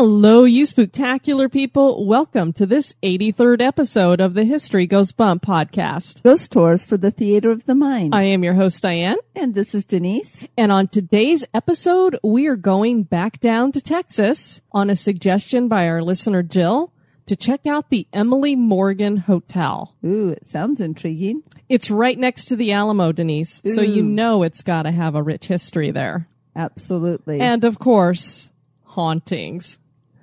Hello, you spectacular people. Welcome to this 83rd episode of the History Goes Bump podcast. Ghost Tours for the Theater of the Mind. I am your host, Diane. and this is Denise. And on today's episode, we are going back down to Texas on a suggestion by our listener, Jill, to check out the Emily Morgan Hotel. Ooh, it sounds intriguing. It's right next to the Alamo, Denise. So you know it's got to have a rich history there. Absolutely. And of course, hauntings.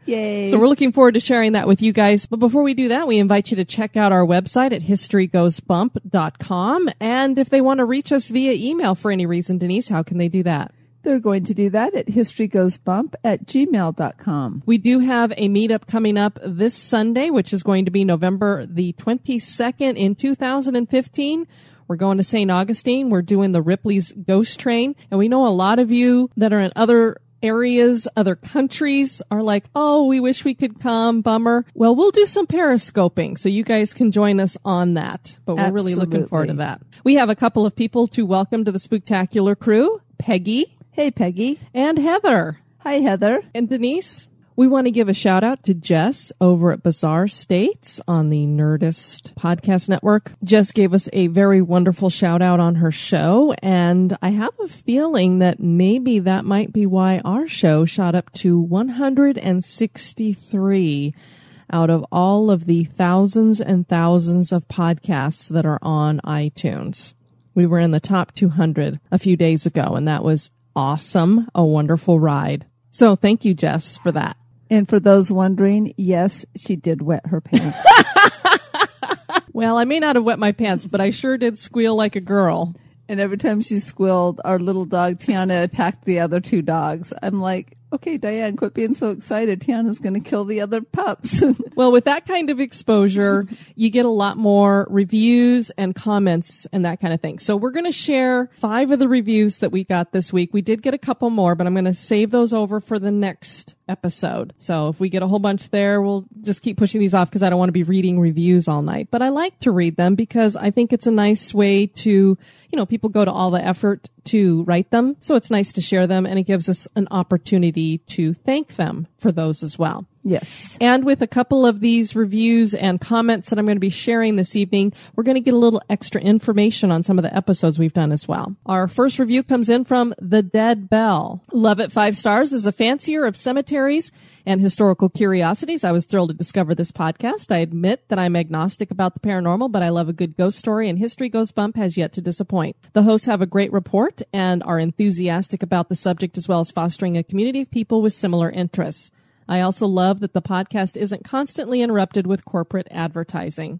Yay. So we're looking forward to sharing that with you guys. But before we do that, we invite you to check out our website at historygoesbump.com. And if they want to reach us via email for any reason, Denise, how can they do that? They're going to do that at historygoesbump at gmail.com. We do have a meetup coming up this Sunday, which is going to be November the 22nd in 2015. We're going to St. Augustine. We're doing the Ripley's Ghost Train. And we know a lot of you that are in other areas, other countries are like, oh, we wish we could come. Bummer. Well, we'll do some periscoping so you guys can join us on that. But we're really looking forward to that. We have a couple of people to welcome to the Spooktacular crew Peggy Hey, Peggy. and Heather. Hi, Heather. And Denise, we want to give a shout out to Jess over at Bizarre States on the Nerdist podcast network. Jess gave us a very wonderful shout out on her show. And I have a feeling that maybe that might be why our show shot up to 163 out of all of the thousands and thousands of podcasts that are on iTunes. We were in the top 200 a few days ago, and that was awesome. A wonderful ride. So thank you, Jess, for that. And for those wondering, yes, she did wet her pants. Well, I may not have wet my pants, but I sure did squeal like a girl. and every time she squealed, our little dog Tiana attacked the other two dogs. I'm like, okay, Diane, quit being so excited. Tiana's going to kill the other pups. Well, with that kind of exposure, you get a lot more reviews and comments and that kind of thing. So we're going to share five of the reviews that we got this week. We did get a couple more, but I'm going to save those over for the next episode. So if we get a whole bunch there, we'll just keep pushing these off because I don't want to be reading reviews all night. But I like to read them because I think it's a nice way to, you know, people go to all the effort to write them. So it's nice to share them and it gives us an opportunity to thank them for those as well. Yes. And with a couple of these reviews and comments that I'm going to be sharing this evening, we're going to get a little extra information on some of the episodes we've done as well. Our first review comes in from The Dead Bell. Love it five stars is a fancier of cemeteries and historical curiosities. I was thrilled to discover this podcast. I admit that I'm agnostic about the paranormal, but I love a good ghost story and History Goes Bump has yet to disappoint. The hosts have a great report and are enthusiastic about the subject as well as fostering a community of people with similar interests. I also love that the podcast isn't constantly interrupted with corporate advertising.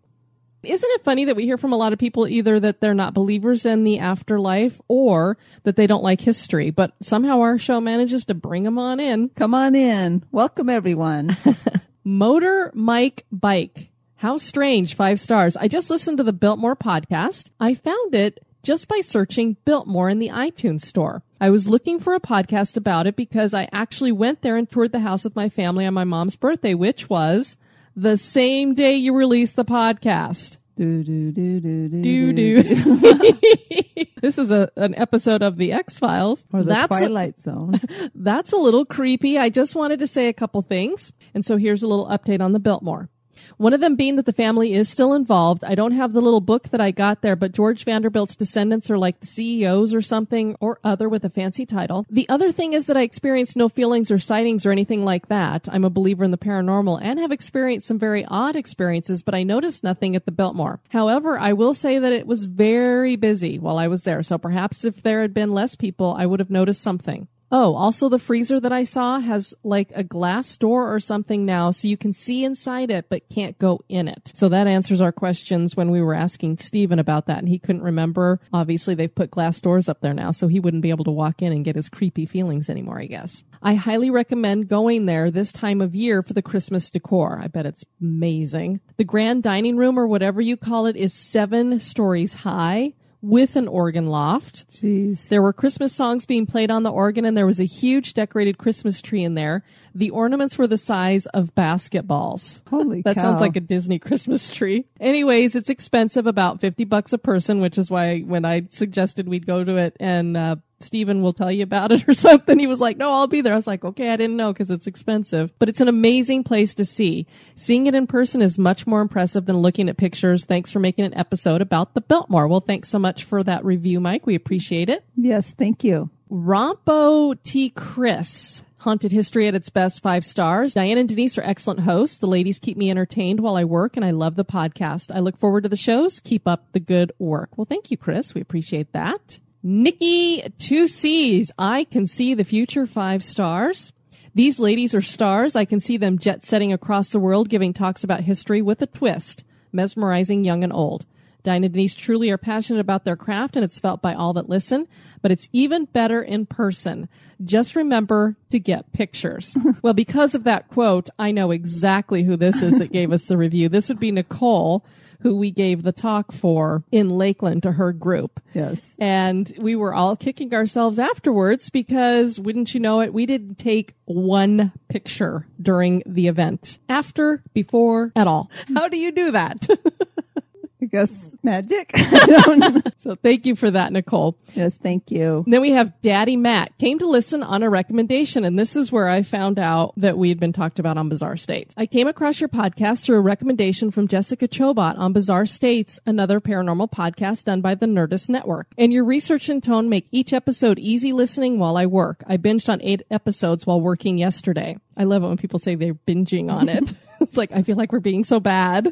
Isn't it funny that we hear from a lot of people either that they're not believers in the afterlife or that they don't like history, but somehow our show manages to bring them on in. Come on in. Welcome, everyone. Motor Mike Bike. How strange, five stars. I just listened to the Biltmore podcast. I found it just by searching Biltmore in the iTunes store. I was looking for a podcast about it because I actually went there and toured the house with my family on my mom's birthday, which was the same day you released the podcast. Do do do do do Do do. this is a an episode of the X Files. or the That's Twilight Zone. That's a little creepy. I just wanted to say a couple things. And so here's a little update on the Biltmore. One of them being that the family is still involved. I don't have the little book that I got there, but George Vanderbilt's descendants are like the CEOs or something or other with a fancy title. The other thing is that I experienced no feelings or sightings or anything like that. I'm a believer in the paranormal and have experienced some very odd experiences, but I noticed nothing at the Biltmore. However, I will say that it was very busy while I was there. So perhaps if there had been less people, I would have noticed something. Oh, also the freezer that I saw has like a glass door or something now, so you can see inside it but can't go in it. So that answers our questions when we were asking Steven about that and he couldn't remember. Obviously they've put glass doors up there now, so he wouldn't be able to walk in and get his creepy feelings anymore, I guess. I highly recommend going there this time of year for the Christmas decor. I bet it's amazing. The grand dining room or whatever you call it is seven stories high with an organ loft. Jeez. There were Christmas songs being played on the organ, and there was a huge decorated Christmas tree in there. The ornaments were the size of basketballs. Holy that cow. sounds like a Disney Christmas tree. Anyways, it's expensive, about 50 bucks a person, which is why when I suggested we'd go to it and, uh, Steven will tell you about it or something. He was like, no, I'll be there. I was like, okay, I didn't know because it's expensive, but it's an amazing place to see. Seeing it in person is much more impressive than looking at pictures. Thanks for making an episode about the Biltmore. Well, thanks so much for that review, Mike. We appreciate it. Yes, thank you. Rompo T. Chris. Haunted history at its best, five stars. Diane and Denise are excellent hosts. The ladies keep me entertained while I work, and I love the podcast. I look forward to the shows. Keep up the good work. Well, thank you, Chris. We appreciate that. Nikki, two C's. I can see the future, five stars. These ladies are stars. I can see them jet setting across the world, giving talks about history with a twist, mesmerizing young and old. Diane and Denise truly are passionate about their craft and it's felt by all that listen, but it's even better in person. Just remember to get pictures. well, because of that quote, I know exactly who this is that gave us the review. This would be Nicole, who we gave the talk for in Lakeland to her group. Yes. And we were all kicking ourselves afterwards because wouldn't you know it, we didn't take one picture during the event. After, before, at all. How do you do that? I guess magic. I so thank you for that, Nicole. yes, thank you. Then we have Daddy Matt came to listen on a recommendation, and this is where I found out that we had been talked about on Bizarre States. I came across your podcast through a recommendation from Jessica Chobot on Bizarre States, another paranormal podcast done by the Nerdist Network. And your research and tone make each episode easy listening while I work. I binged on eight episodes while working yesterday. I love it when people say they're binging on it. it's like, I feel like we're being so bad.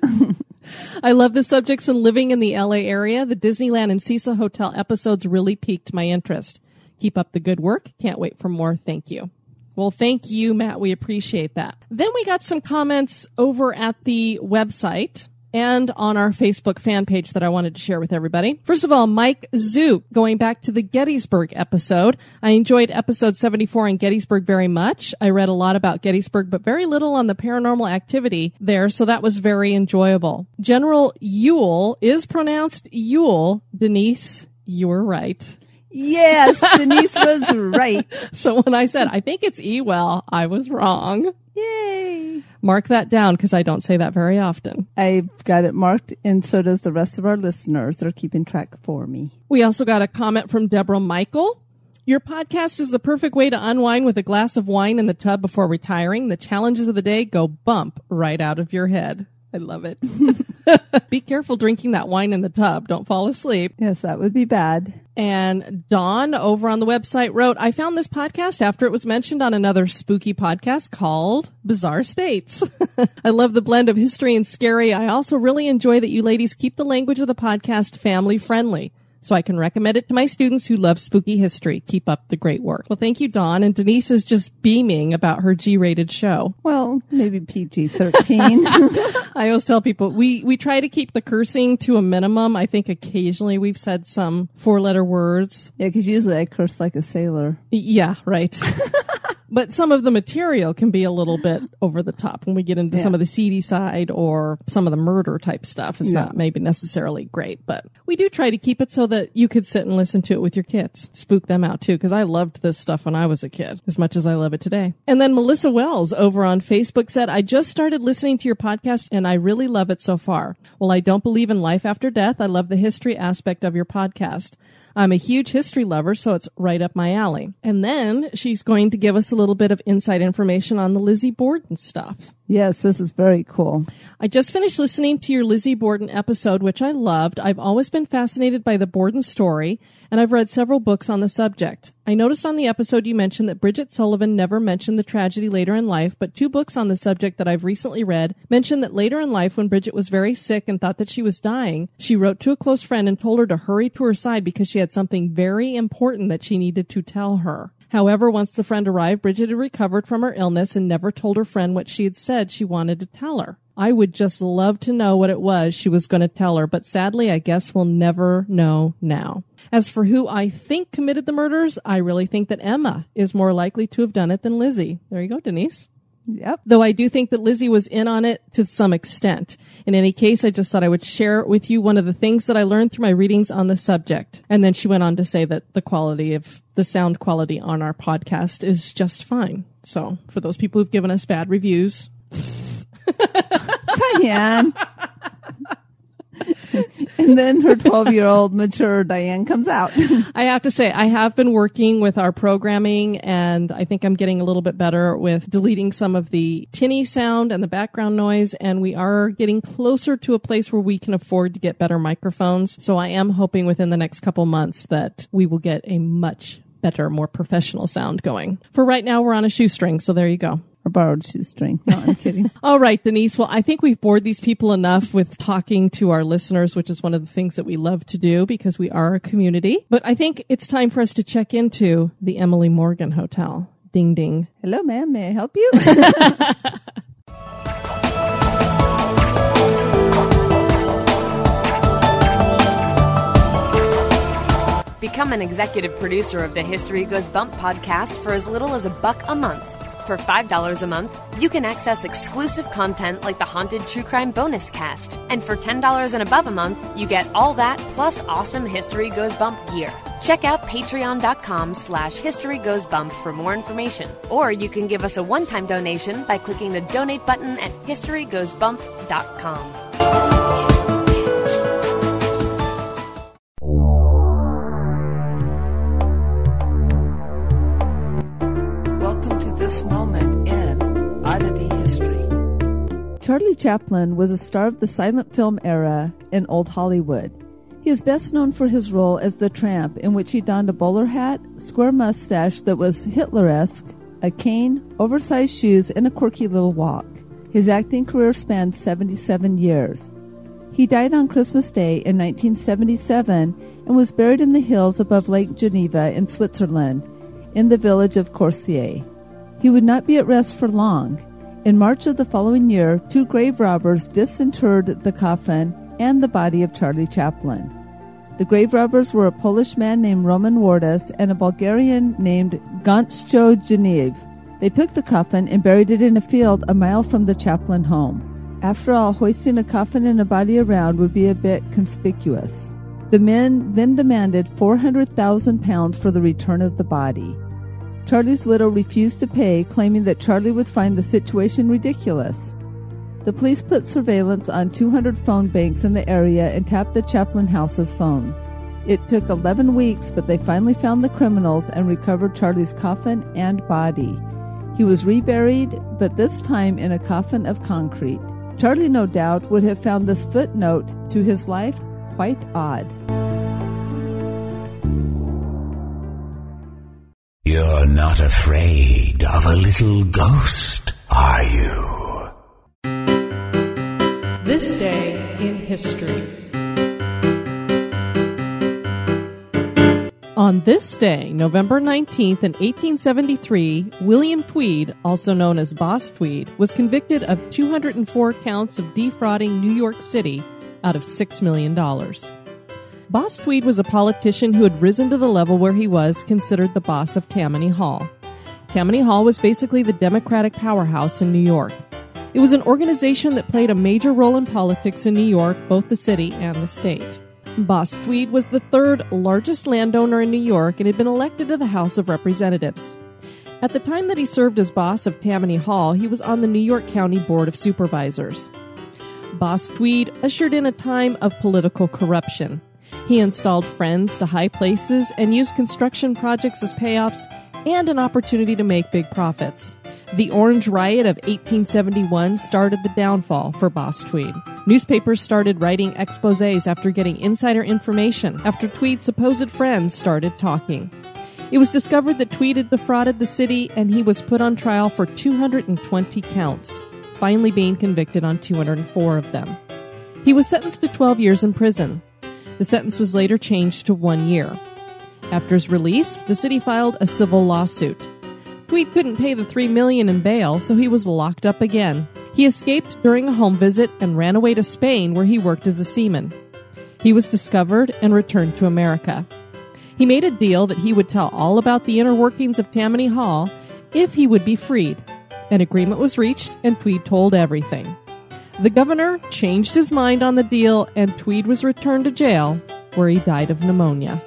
I love the subjects and living in the LA area. The Disneyland and Cecil Hotel episodes really piqued my interest. Keep up the good work. Can't wait for more. Thank you. Well, thank you, Matt. We appreciate that. Then we got some comments over at the website and on our Facebook fan page that I wanted to share with everybody. First of all, Mike Zook, going back to the Gettysburg episode. I enjoyed episode 74 in Gettysburg very much. I read a lot about Gettysburg, but very little on the paranormal activity there, so that was very enjoyable. General Ewell is pronounced Ewell. Denise, you were right. Yes, Denise was right. So when I said, I think it's Ewell, I was wrong. Yay. Mark that down because I don't say that very often. I've got it marked, and so does the rest of our listeners. They're keeping track for me. We also got a comment from Deborah Michael. Your podcast is the perfect way to unwind with a glass of wine in the tub before retiring. The challenges of the day go bump right out of your head. I love it. Be careful drinking that wine in the tub. Don't fall asleep. Yes, that would be bad. And Dawn over on the website wrote, I found this podcast after it was mentioned on another spooky podcast called Bizarre States. I love the blend of history and scary. I also really enjoy that you ladies keep the language of the podcast family friendly. So I can recommend it to my students who love spooky history. Keep up the great work. Well, thank you, Dawn. And Denise is just beaming about her G-rated show. Well, maybe PG 13. I always tell people we, we try to keep the cursing to a minimum. I think occasionally we've said some four letter words. yeah, because usually I curse like a sailor. Yeah, right. But some of the material can be a little bit over the top when we get into Yeah. some of the seedy side or some of the murder type stuff. It's Yeah. not maybe necessarily great, but we do try to keep it so that you could sit and listen to it with your kids. Spook them out too, because I loved this stuff when I was a kid as much as I love it today. And then Melissa Wells over on Facebook said, I just started listening to your podcast and I really love it so far. Well, I don't believe in life after death. I love the history aspect of your podcast. I'm a huge history lover, so it's right up my alley. And then she's going to give us a little bit of inside information on the Lizzie Borden stuff. Yes, this is very cool. I just finished listening to your Lizzie Borden episode, which I loved. I've always been fascinated by the Borden story, and I've read several books on the subject. I noticed on the episode you mentioned that Bridget Sullivan never mentioned the tragedy later in life, but two books on the subject that I've recently read mention that later in life, when Bridget was very sick and thought that she was dying, she wrote to a close friend and told her to hurry to her side because she had something very important that she needed to tell her. However, once the friend arrived, Bridget had recovered from her illness and never told her friend what she had said she wanted to tell her. I would just love to know what it was she was going to tell her, but sadly, I guess we'll never know now. As for who I think committed the murders, I really think that Emma is more likely to have done it than Lizzie. There you go, Denise. Yep. Though I do think that Lizzie was in on it to some extent. In any case, I just thought I would share with you one of the things that I learned through my readings on the subject. And then she went on to say that the quality of the sound quality on our podcast is just fine. So for those people who've given us bad reviews, Diane. and then her 12 year old mature Diane comes out. I have to say, I have been working with our programming and I think I'm getting a little bit better with deleting some of the tinny sound and the background noise. And we are getting closer to a place where we can afford to get better microphones. So I am hoping within the next couple months that we will get a much better, more professional sound going. For right now, we're on a shoestring. So there you go. or borrowed shoestring. No, I'm kidding. All right, Denise. Well, I think we've bored these people enough with talking to our listeners, which is one of the things that we love to do because we are a community. But I think it's time for us to check into the Emily Morgan Hotel. Ding ding. Hello, ma'am. May I help you? Become an executive producer of the History Goes Bump podcast for as little as a buck a month. For $5 a month, you can access exclusive content like the Haunted True Crime Bonus Cast. And for $10 and above a month, you get all that plus awesome History Goes Bump gear. Check out patreon.com slash history goes bump for more information. Or you can give us a one-time donation by clicking the donate button at historygoesbump.com. Moment in Oddity History. Charlie Chaplin was a star of the silent film era in Old Hollywood. He is best known for his role as the tramp, in which he donned a bowler hat, square mustache that was Hitler-esque, a cane, oversized shoes, and a quirky little walk. His acting career spanned 77 years. He died on Christmas Day in 1977 and was buried in the hills above Lake Geneva in Switzerland, in the village of Corsier. He would not be at rest for long. In March of the following year, two grave robbers disinterred the coffin and the body of Charlie Chaplin. The grave robbers were a Polish man named Roman Wardas and a Bulgarian named Goncho Genev. They took the coffin and buried it in a field a mile from the Chaplin home. After all, hoisting a coffin and a body around would be a bit conspicuous. The men then demanded 400,000 pounds for the return of the body. Charlie's widow refused to pay, claiming that Charlie would find the situation ridiculous. The police put surveillance on 200 phone banks in the area and tapped the Chaplin house's phone. It took 11 weeks, but they finally found the criminals and recovered Charlie's coffin and body. He was reburied, but this time in a coffin of concrete. Charlie, no doubt, would have found this footnote to his life quite odd. You're not afraid of a little ghost, are you? This day in history. On this day, November 19th, in 1873, William Tweed, also known as Boss Tweed, was convicted of 204 counts of defrauding New York City out of $6 million. Boss Tweed was a politician who had risen to the level where he was considered the boss of Tammany Hall. Tammany Hall was basically the Democratic powerhouse in New York. It was an organization that played a major role in politics in New York, both the city and the state. Boss Tweed was the third largest landowner in New York and had been elected to the House of Representatives. At the time that he served as boss of Tammany Hall, he was on the New York County Board of Supervisors. Boss Tweed ushered in a time of political corruption. He installed friends to high places and used construction projects as payoffs and an opportunity to make big profits. The Orange Riot of 1871 started the downfall for Boss Tweed. Newspapers started writing exposes after getting insider information after Tweed's supposed friends started talking. It was discovered that Tweed had defrauded the city and he was put on trial for 220 counts, finally being convicted on 204 of them. He was sentenced to 12 years in prison. The sentence was later changed to one year. After his release, the city filed a civil lawsuit. Tweed couldn't pay the three million in bail, so he was locked up again. He escaped during a home visit and ran away to Spain where he worked as a seaman. He was discovered and returned to America. He made a deal that he would tell all about the inner workings of Tammany Hall if he would be freed. An agreement was reached and Tweed told everything. The governor changed his mind on the deal and Tweed was returned to jail where he died of pneumonia.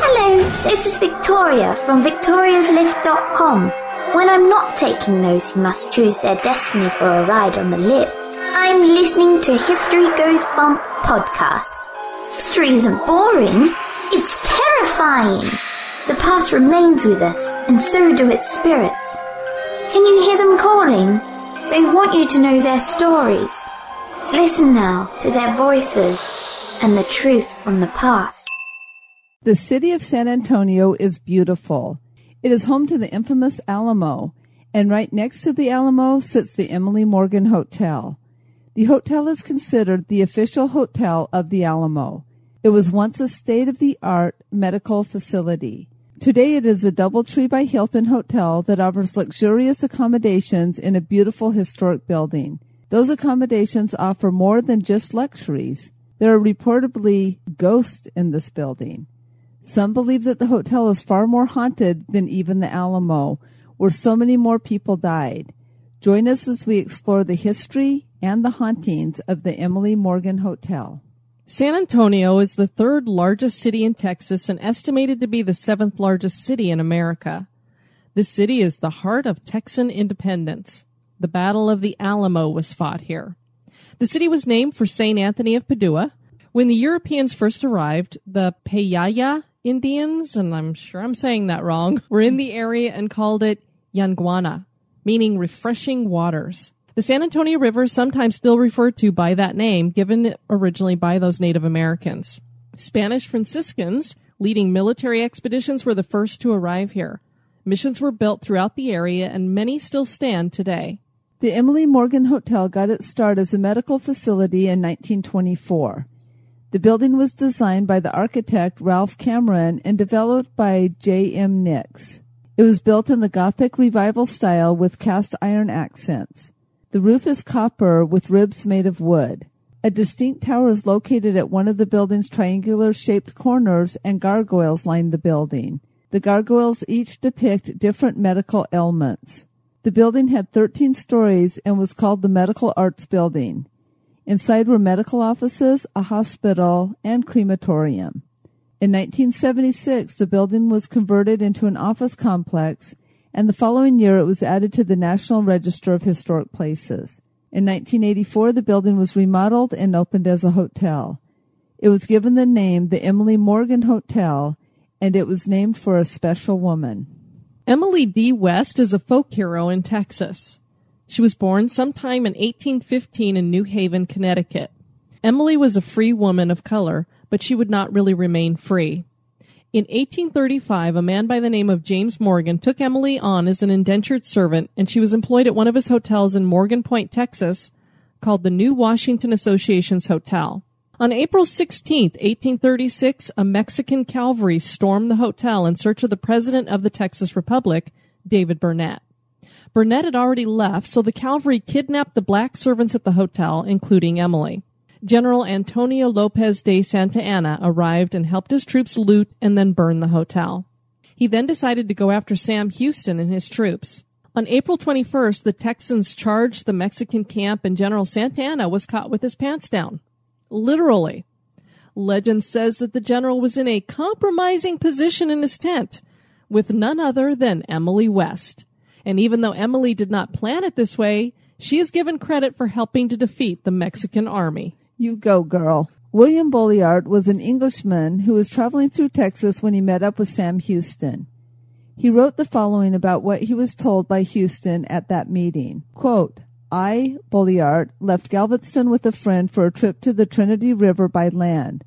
Hello, this is Victoria from victoriaslift.com. When I'm not taking those who must choose their destiny for a ride on the lift, I'm listening to History Goes Bump podcast. History isn't boring, it's terrifying. The past remains with us, and so do its spirits. Can you hear them calling? They want you to know their stories. Listen now to their voices and the truth from the past. The city of San Antonio is beautiful. It is home to the infamous Alamo, and right next to the Alamo sits the Emily Morgan Hotel. The hotel is considered the official hotel of the Alamo. It was once a state of the art medical facility. Today it is a Doubletree by Hilton hotel that offers luxurious accommodations in a beautiful historic building. Those accommodations offer more than just luxuries. There are reportedly ghosts in this building. Some believe that the hotel is far more haunted than even the Alamo, where so many more people died. Join us as we explore the history and the hauntings of the Emily Morgan Hotel. San Antonio is the third largest city in Texas and estimated to be the seventh largest city in America. This city is the heart of Texan independence. The Battle of the Alamo was fought here. The city was named for St. Anthony of Padua. When the Europeans first arrived, the Payaya Indians, and I'm sure I'm saying that wrong, were in the area and called it Yanaguana, meaning refreshing waters. The San Antonio River is sometimes still referred to by that name, given originally by those Native Americans. Spanish Franciscans leading military expeditions were the first to arrive here. Missions were built throughout the area and many still stand today. The Emily Morgan Hotel got its start as a medical facility in 1924. The building was designed by the architect Ralph Cameron and developed by J. M. Nix. It was built in the Gothic Revival style with cast iron accents. The roof is copper with ribs made of wood. A distinct tower is located at one of the building's triangular shaped corners and gargoyles line the building. The gargoyles each depict different medical ailments. The building had 13 stories and was called the Medical Arts Building. Inside were medical offices, a hospital, and crematorium. In 1976, the building was converted into an office complex, and the following year it was added to the National Register of Historic Places. In 1984, the building was remodeled and opened as a hotel. It was given the name the Emily Morgan Hotel, and it was named for a special woman. Emily D. West is a folk hero in Texas. She was born sometime in 1815 in New Haven, Connecticut. Emily was a free woman of color, but she would not really remain free. In 1835, a man by the name of James Morgan took Emily on as an indentured servant, and she was employed at one of his hotels in Morgan Point, Texas, called the New Washington Association's Hotel. On April 16, 1836, a Mexican cavalry stormed the hotel in search of the President of the Texas Republic, David Burnet. Burnet had already left, so the cavalry kidnapped the black servants at the hotel, including Emily. General Antonio Lopez de Santa Anna arrived and helped his troops loot and then burn the hotel. He then decided to go after Sam Houston and his troops. On April 21st, the Texans charged the Mexican camp and General Santa Anna was caught with his pants down. Literally. Legend says that the general was in a compromising position in his tent with none other than Emily West. And even though Emily did not plan it this way, she is given credit for helping to defeat the Mexican army. You go, girl. William Bollaert was an Englishman who was traveling through Texas when he met up with Sam Houston. He wrote the following about what he was told by Houston at that meeting. Quote, I, Bollaert, left Galveston with a friend for a trip to the Trinity River by land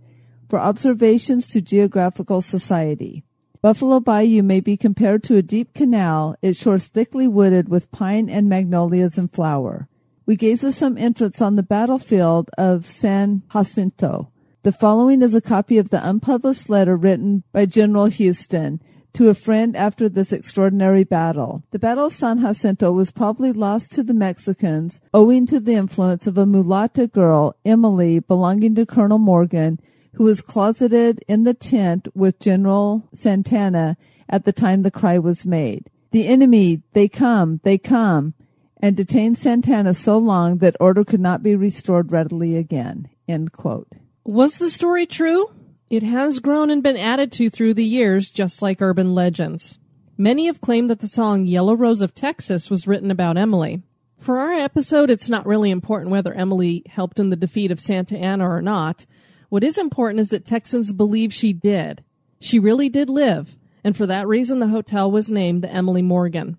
for observations to Geographical Society. Buffalo Bayou may be compared to a deep canal, its shores thickly wooded with pine and magnolias in flower. We gaze with some interest on the battlefield of San Jacinto. The following is a copy of the unpublished letter written by General Houston to a friend after this extraordinary battle. The Battle of San Jacinto was probably lost to the Mexicans owing to the influence of a mulatta girl, Emily, belonging to Colonel Morgan, who was closeted in the tent with General Santa Anna at the time the cry was made. The enemy, they come, they come, and detained Santa Anna so long that order could not be restored readily again. End quote. Was the story true? It has grown and been added to through the years, just like urban legends. Many have claimed that the song Yellow Rose of Texas was written about Emily. For our episode, it's not really important whether Emily helped in the defeat of Santa Anna or not. What is important is that Texans believe she did. She really did live, and for that reason the hotel was named the Emily Morgan.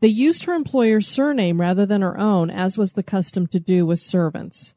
They used her employer's surname rather than her own, as was the custom to do with servants.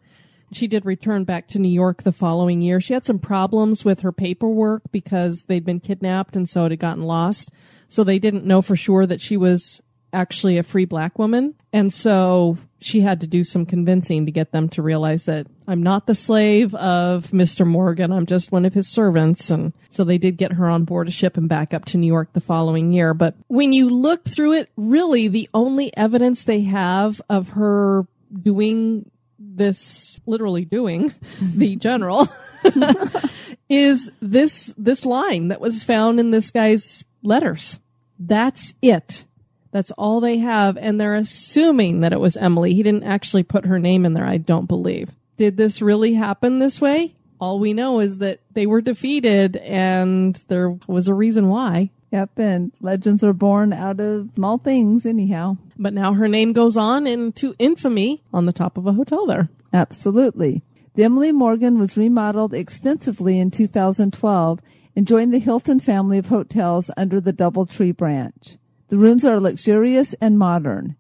She did return back to New York the following year. She had some problems with her paperwork because they'd been kidnapped and so it had gotten lost. So they didn't know for sure that she was actually a free black woman. And so she had to do some convincing to get them to realize that I'm not the slave of Mr. Morgan. I'm just one of his servants. And so they did get her on board a ship and back up to New York the following year. But when you look through it, really the only evidence they have of her doing this, literally doing the general is this, this line that was found in this guy's letters. That's it. That's all they have. And they're assuming that it was Emily. He didn't actually put her name in there, I don't believe. Did this really happen this way? All we know is that they were defeated and there was a reason why. Yep, and legends are born out of small things, anyhow. But now her name goes on into infamy on the top of a hotel there. Absolutely. The Emily Morgan was remodeled extensively in 2012 and joined the Hilton family of hotels under the Doubletree branch. The rooms are luxurious and modern.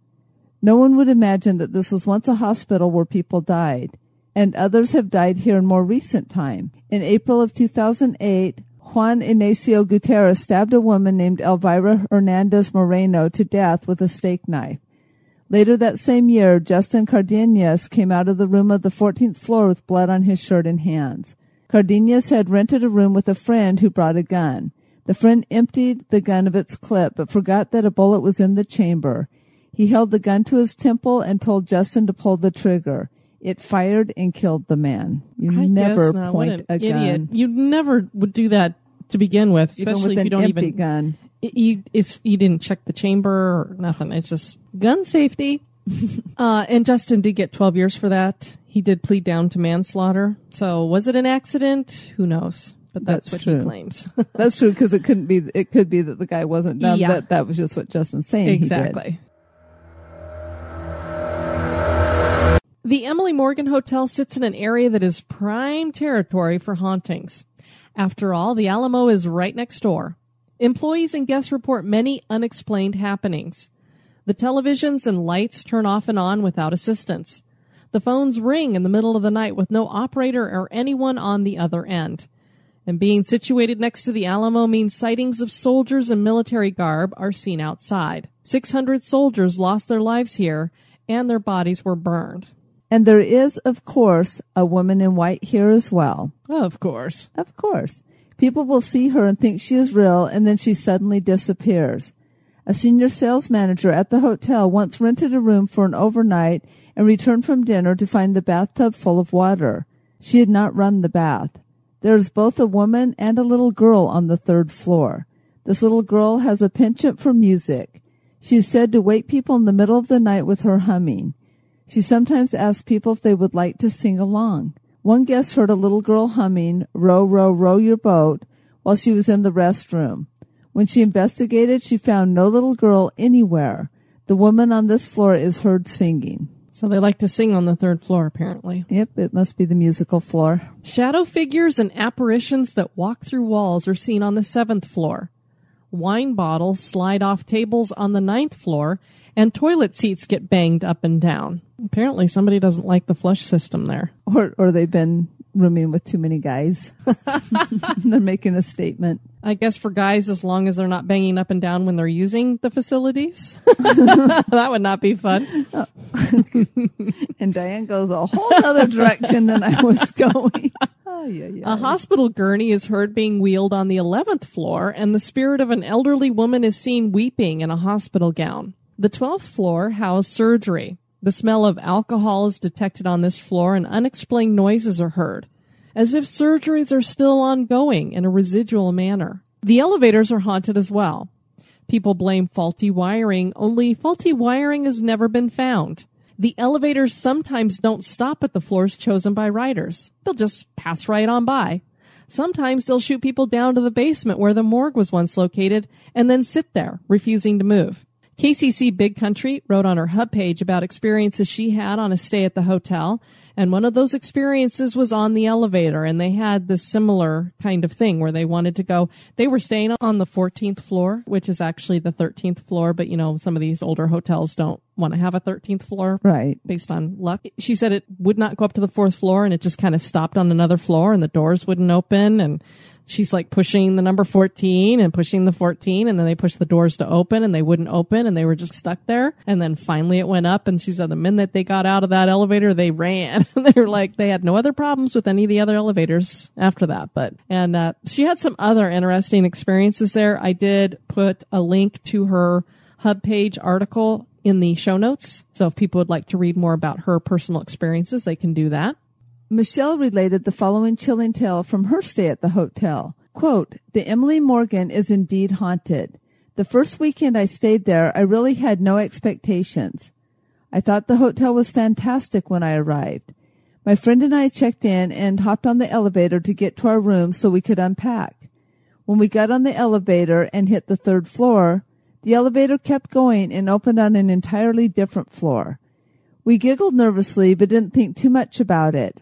No one would imagine that this was once a hospital where people died, and others have died here in more recent time. In April of 2008, Juan Ignacio Gutierrez stabbed a woman named Elvira Hernandez Moreno to death with a steak knife. Later that same year, Justin Cardenas came out of the room of the 14th floor with blood on his shirt and hands. Cardenas had rented a room with a friend who brought a gun. The friend emptied the gun of its clip, but forgot that a bullet was in the chamber. He held the gun to his temple and told Justin to pull the trigger. It fired and killed the man. You I never not. point a idiot. gun, You never would do that to begin with, especially if you don't empty even gun. it- you you didn't check the chamber or nothing. It's just gun safety. uh, and Justin did get 12 years for that. He did plead down to manslaughter. So was it an accident? Who knows? But that's, That's what he true. claims. That's true because it couldn't be. It could be that the guy wasn't dumb. Yeah. That that was just what Justin's saying. he exactly. The Emily Morgan Hotel sits in an area that is prime territory for hauntings. After all, the Alamo is right next door. Employees and guests report many unexplained happenings. The televisions and lights turn off and on without assistance. The phones ring in the middle of the night with no operator or anyone on the other end. And being situated next to the Alamo means sightings of soldiers in military garb are seen outside. 600 soldiers lost their lives here and their bodies were burned. And there is, of course, a woman in white here as well. Of course. Of course. People will see her and think she is real, and then she suddenly disappears. A senior sales manager at the hotel once rented a room for an overnight and returned from dinner to find the bathtub full of water. She had not run the bath. There is both a woman and a little girl on the third floor. This little girl has a penchant for music. She is said to wake people in the middle of the night with her humming. She sometimes asks people if they would like to sing along. One guest heard a little girl humming, Row, row, row your boat, while she was in the restroom. When she investigated, she found no little girl anywhere. The woman on this floor is heard singing. So they like to sing on the third floor, apparently. Yep, it must be the musical floor. Shadow figures and apparitions that walk through walls are seen on the seventh floor. Wine bottles slide off tables on the ninth floor, and toilet seats get banged up and down. Apparently, somebody doesn't like the flush system there. Or, or they've been rooming with too many guys. They're making a statement. I guess for guys, as long as they're not banging up and down when they're using the facilities, that would not be fun. And Diane goes a whole other direction than I was going. Oh, yeah, yeah. A hospital gurney is heard being wheeled on the 11th floor, and the spirit of an elderly woman is seen weeping in a hospital gown. The 12th floor housed surgery. The smell of alcohol is detected on this floor, and unexplained noises are heard, as if surgeries are still ongoing in a residual manner. The elevators are haunted as well. People blame faulty wiring, only faulty wiring has never been found. The elevators sometimes don't stop at the floors chosen by riders. They'll just pass right on by. Sometimes they'll shoot people down to the basement where the morgue was once located and then sit there, refusing to move. KCC Big Country wrote on her hub page about experiences she had on a stay at the hotel, and one of those experiences was on the elevator, and they had this similar kind of thing where they wanted to go. They were staying on the 14th floor, which is actually the 13th floor, but you know, some of these older hotels don't want to have a 13th floor Right. based on luck. She said it would not go up to the fourth floor and it just kind of stopped on another floor and the doors wouldn't open and she's like pushing the number 14 and pushing the 14 and then they pushed the doors to open and they wouldn't open and they were just stuck there. And then finally it went up and she said the minute they got out of that elevator, they ran. they were like, they had no other problems with any of the other elevators after that. But, and, uh, she had some other interesting experiences there. I did put a link to her hub page article in the show notes. So if people would like to read more about her personal experiences, they can do that. Michelle related the following chilling tale from her stay at the hotel. Quote, the Emily Morgan is indeed haunted. The first weekend I stayed there, I really had no expectations. I thought the hotel was fantastic when I arrived. My friend and I checked in and hopped on the elevator to get to our room so we could unpack. When we got on the elevator and hit the third floor, the elevator kept going and opened on an entirely different floor. We giggled nervously but didn't think too much about it.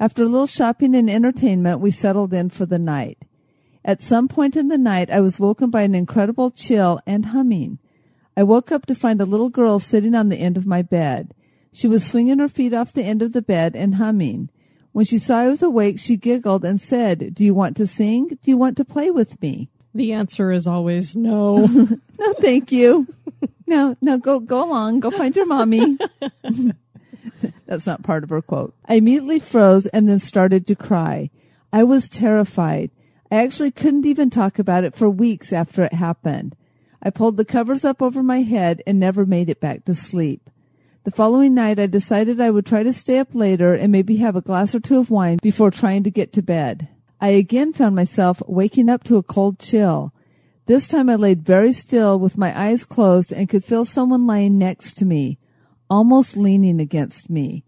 After a little shopping and entertainment, we settled in for the night. At some point in the night, I was woken by an incredible chill and humming. I woke up to find a little girl sitting on the end of my bed. She was swinging her feet off the end of the bed and humming. When she saw I was awake, she giggled and said, Do you want to sing? Do you want to play with me? The answer is always no. No, thank you. No, no, go, go along. Go find your mommy. That's not part of her quote. I immediately froze and then started to cry. I was terrified. I actually couldn't even talk about it for weeks after it happened. I pulled the covers up over my head and never made it back to sleep. The following night, I decided I would try to stay up later and maybe have a glass or two of wine before trying to get to bed. I again found myself waking up to a cold chill. This time I laid very still with my eyes closed and could feel someone lying next to me, almost leaning against me.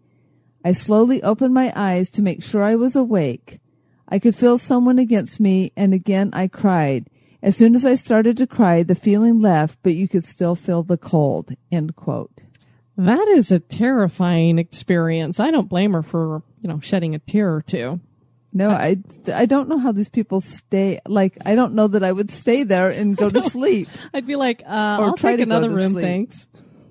I slowly opened my eyes to make sure I was awake. I could feel someone against me and again I cried. As soon as I started to cry, the feeling left, but you could still feel the cold. End quote. that is a terrifying experience. I don't blame her for, you know, shedding a tear or two. No, I, I don't know how these people stay. Like, I don't know that I would stay there and go to sleep I'd be like, uh, Or I'll try take another room, sleep. thanks.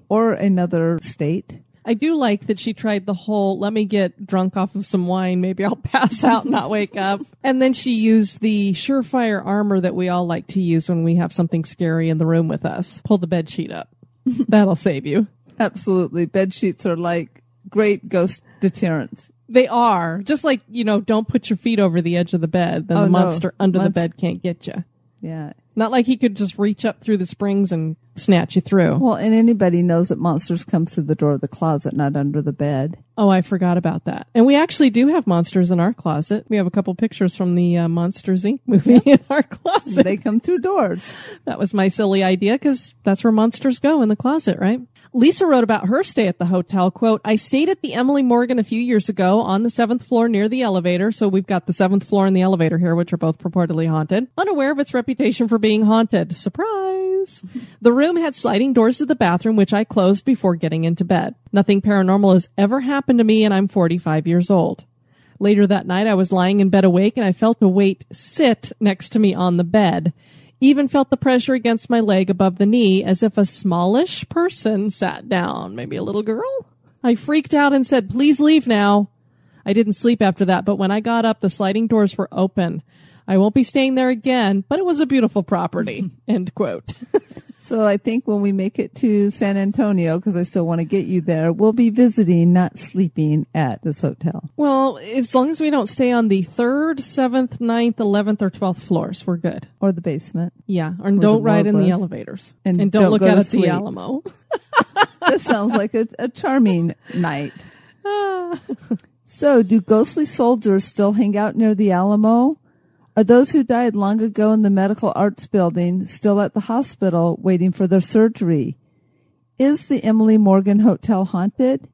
or another state. I do like that she tried the whole let me get drunk off of some wine, maybe I'll pass out and not wake up. And then she used the surefire armor that we all like to use when we have something scary in the room with us. Pull the bed sheet up. That'll save you. Absolutely. Bed sheets are like great ghost deterrents. They are. Just like, you know, don't put your feet over the edge of the bed, then Oh, the no. monster under the bed can't get you. Yeah. Not like he could just reach up through the springs and snatch you through. Well, and anybody knows that monsters come through the door of the closet, not under the bed. Oh, I forgot about that. And we actually do have monsters in our closet. We have a couple pictures from the uh, Monsters Inc. movie in our closet. They come through doors. That was my silly idea because that's where monsters go in the closet, right? Lisa wrote about her stay at the hotel. Quote, I stayed at the Emily Morgan a few years ago on the seventh floor near the elevator. So we've got the seventh floor and the elevator here, which are both purportedly haunted. Unaware of its reputation for being haunted. Surprise. The room had sliding doors to the bathroom, which I closed before getting into bed. Nothing paranormal has ever happened to me and I'm 45 years old. Later that night, I was lying in bed awake and I felt a weight sit next to me on the bed. Even felt the pressure against my leg above the knee as if a smallish person sat down, maybe a little girl. I freaked out and said, please leave now. I didn't sleep after that, but when I got up, the sliding doors were open. I won't be staying there again, but it was a beautiful property. End quote. So I think when we make it to San Antonio, because I still want to get you there, we'll be visiting, not sleeping at this hotel. well, as long as we don't stay on the third, seventh, ninth, eleventh, or twelfth floors, we're good. Or the basement. Yeah, and the don't ride in the elevators, And and, don't, don't look out to at the. Alamo. This sounds like a, a charming night. Ah. so, do ghostly soldiers still hang out near the Alamo? Are those who died long ago in the Medical Arts Building still at the hospital waiting for their surgery? Is the Emily Morgan Hotel haunted?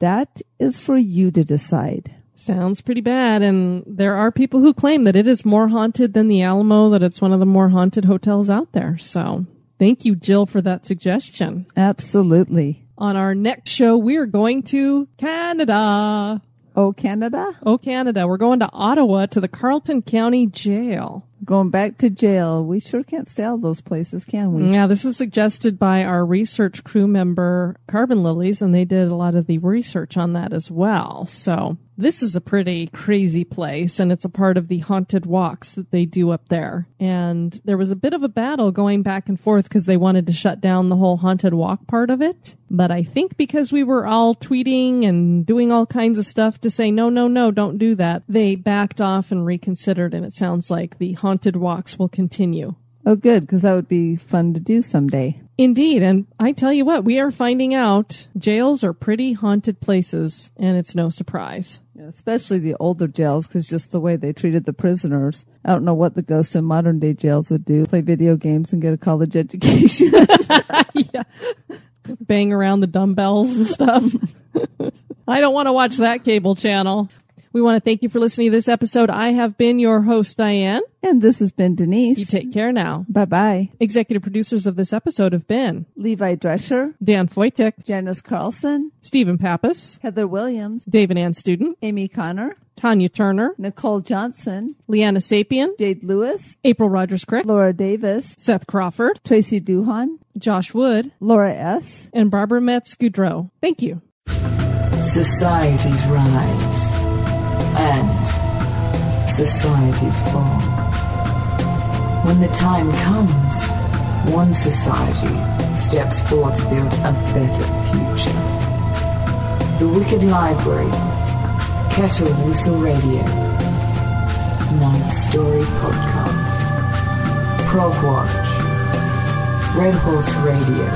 That is for you to decide. Sounds pretty bad, and there are people who claim that it is more haunted than the Alamo, that it's one of the more haunted hotels out there. So, thank you, Jill, for that suggestion. Absolutely. On our next show, we are going to Canada. Oh, Canada? Oh, Canada. We're going to Ottawa to the Carleton County Jail. Going back to jail. We sure can't stay all those places, can we? Yeah, this was suggested by our research crew member, Carbon Lilies, and they did a lot of the research on that as well. So this is a pretty crazy place, and it's a part of the haunted walks that they do up there. And there was a bit of a battle going back and forth because they wanted to shut down the whole haunted walk part of it. But I think because we were all tweeting and doing all kinds of stuff to say, no, no, no, don't do that, they backed off and reconsidered, and it sounds like the haunted walks will continue. Oh, good, because that would be fun to do someday. Indeed, and I tell you what, we are finding out jails are pretty haunted places, and it's no surprise. Yeah, especially the older jails, because just the way they treated the prisoners. I don't know what the ghosts in modern day jails would do. Play video games and get a college education. Bang around the dumbbells and stuff. I don't want to watch that cable channel. We want to thank you for listening to this episode. I have been your host, Diane. and this has been Denise. You take care now. bye bye. Executive producers of this episode have been Levi Drescher, Dan Foytik, Janice Carlson, Stephen Pappas, Heather Williams, David Ann Student, Amy Connor, Tanya Turner, Nicole Johnson, Leanna Sapien, Jade Lewis, April Rogers Crick, Laura Davis, Seth Crawford, Tracy Duhan, Josh Wood, Laura S. and Barbara Metz Goudreau. Thank you. Societies rise and societies fall. When the time comes, one society steps forward to build a better future. The Wicked Library, Kettle Whistle Radio, Night Story Podcast, Prog Watch, Red Horse Radio,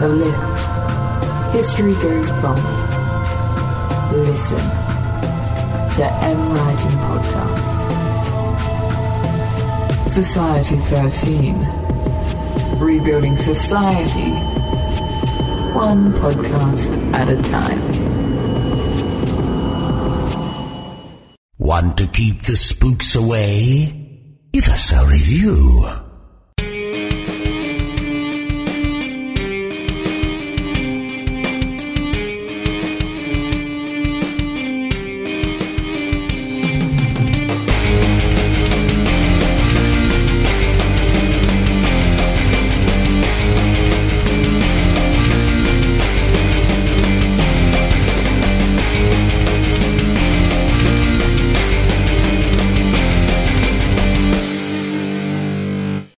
The Lift, History Goes Bump, Listen. The M Writing Podcast. Society 13. Rebuilding society. One podcast at a time. Want to keep the spooks away? Give us a review.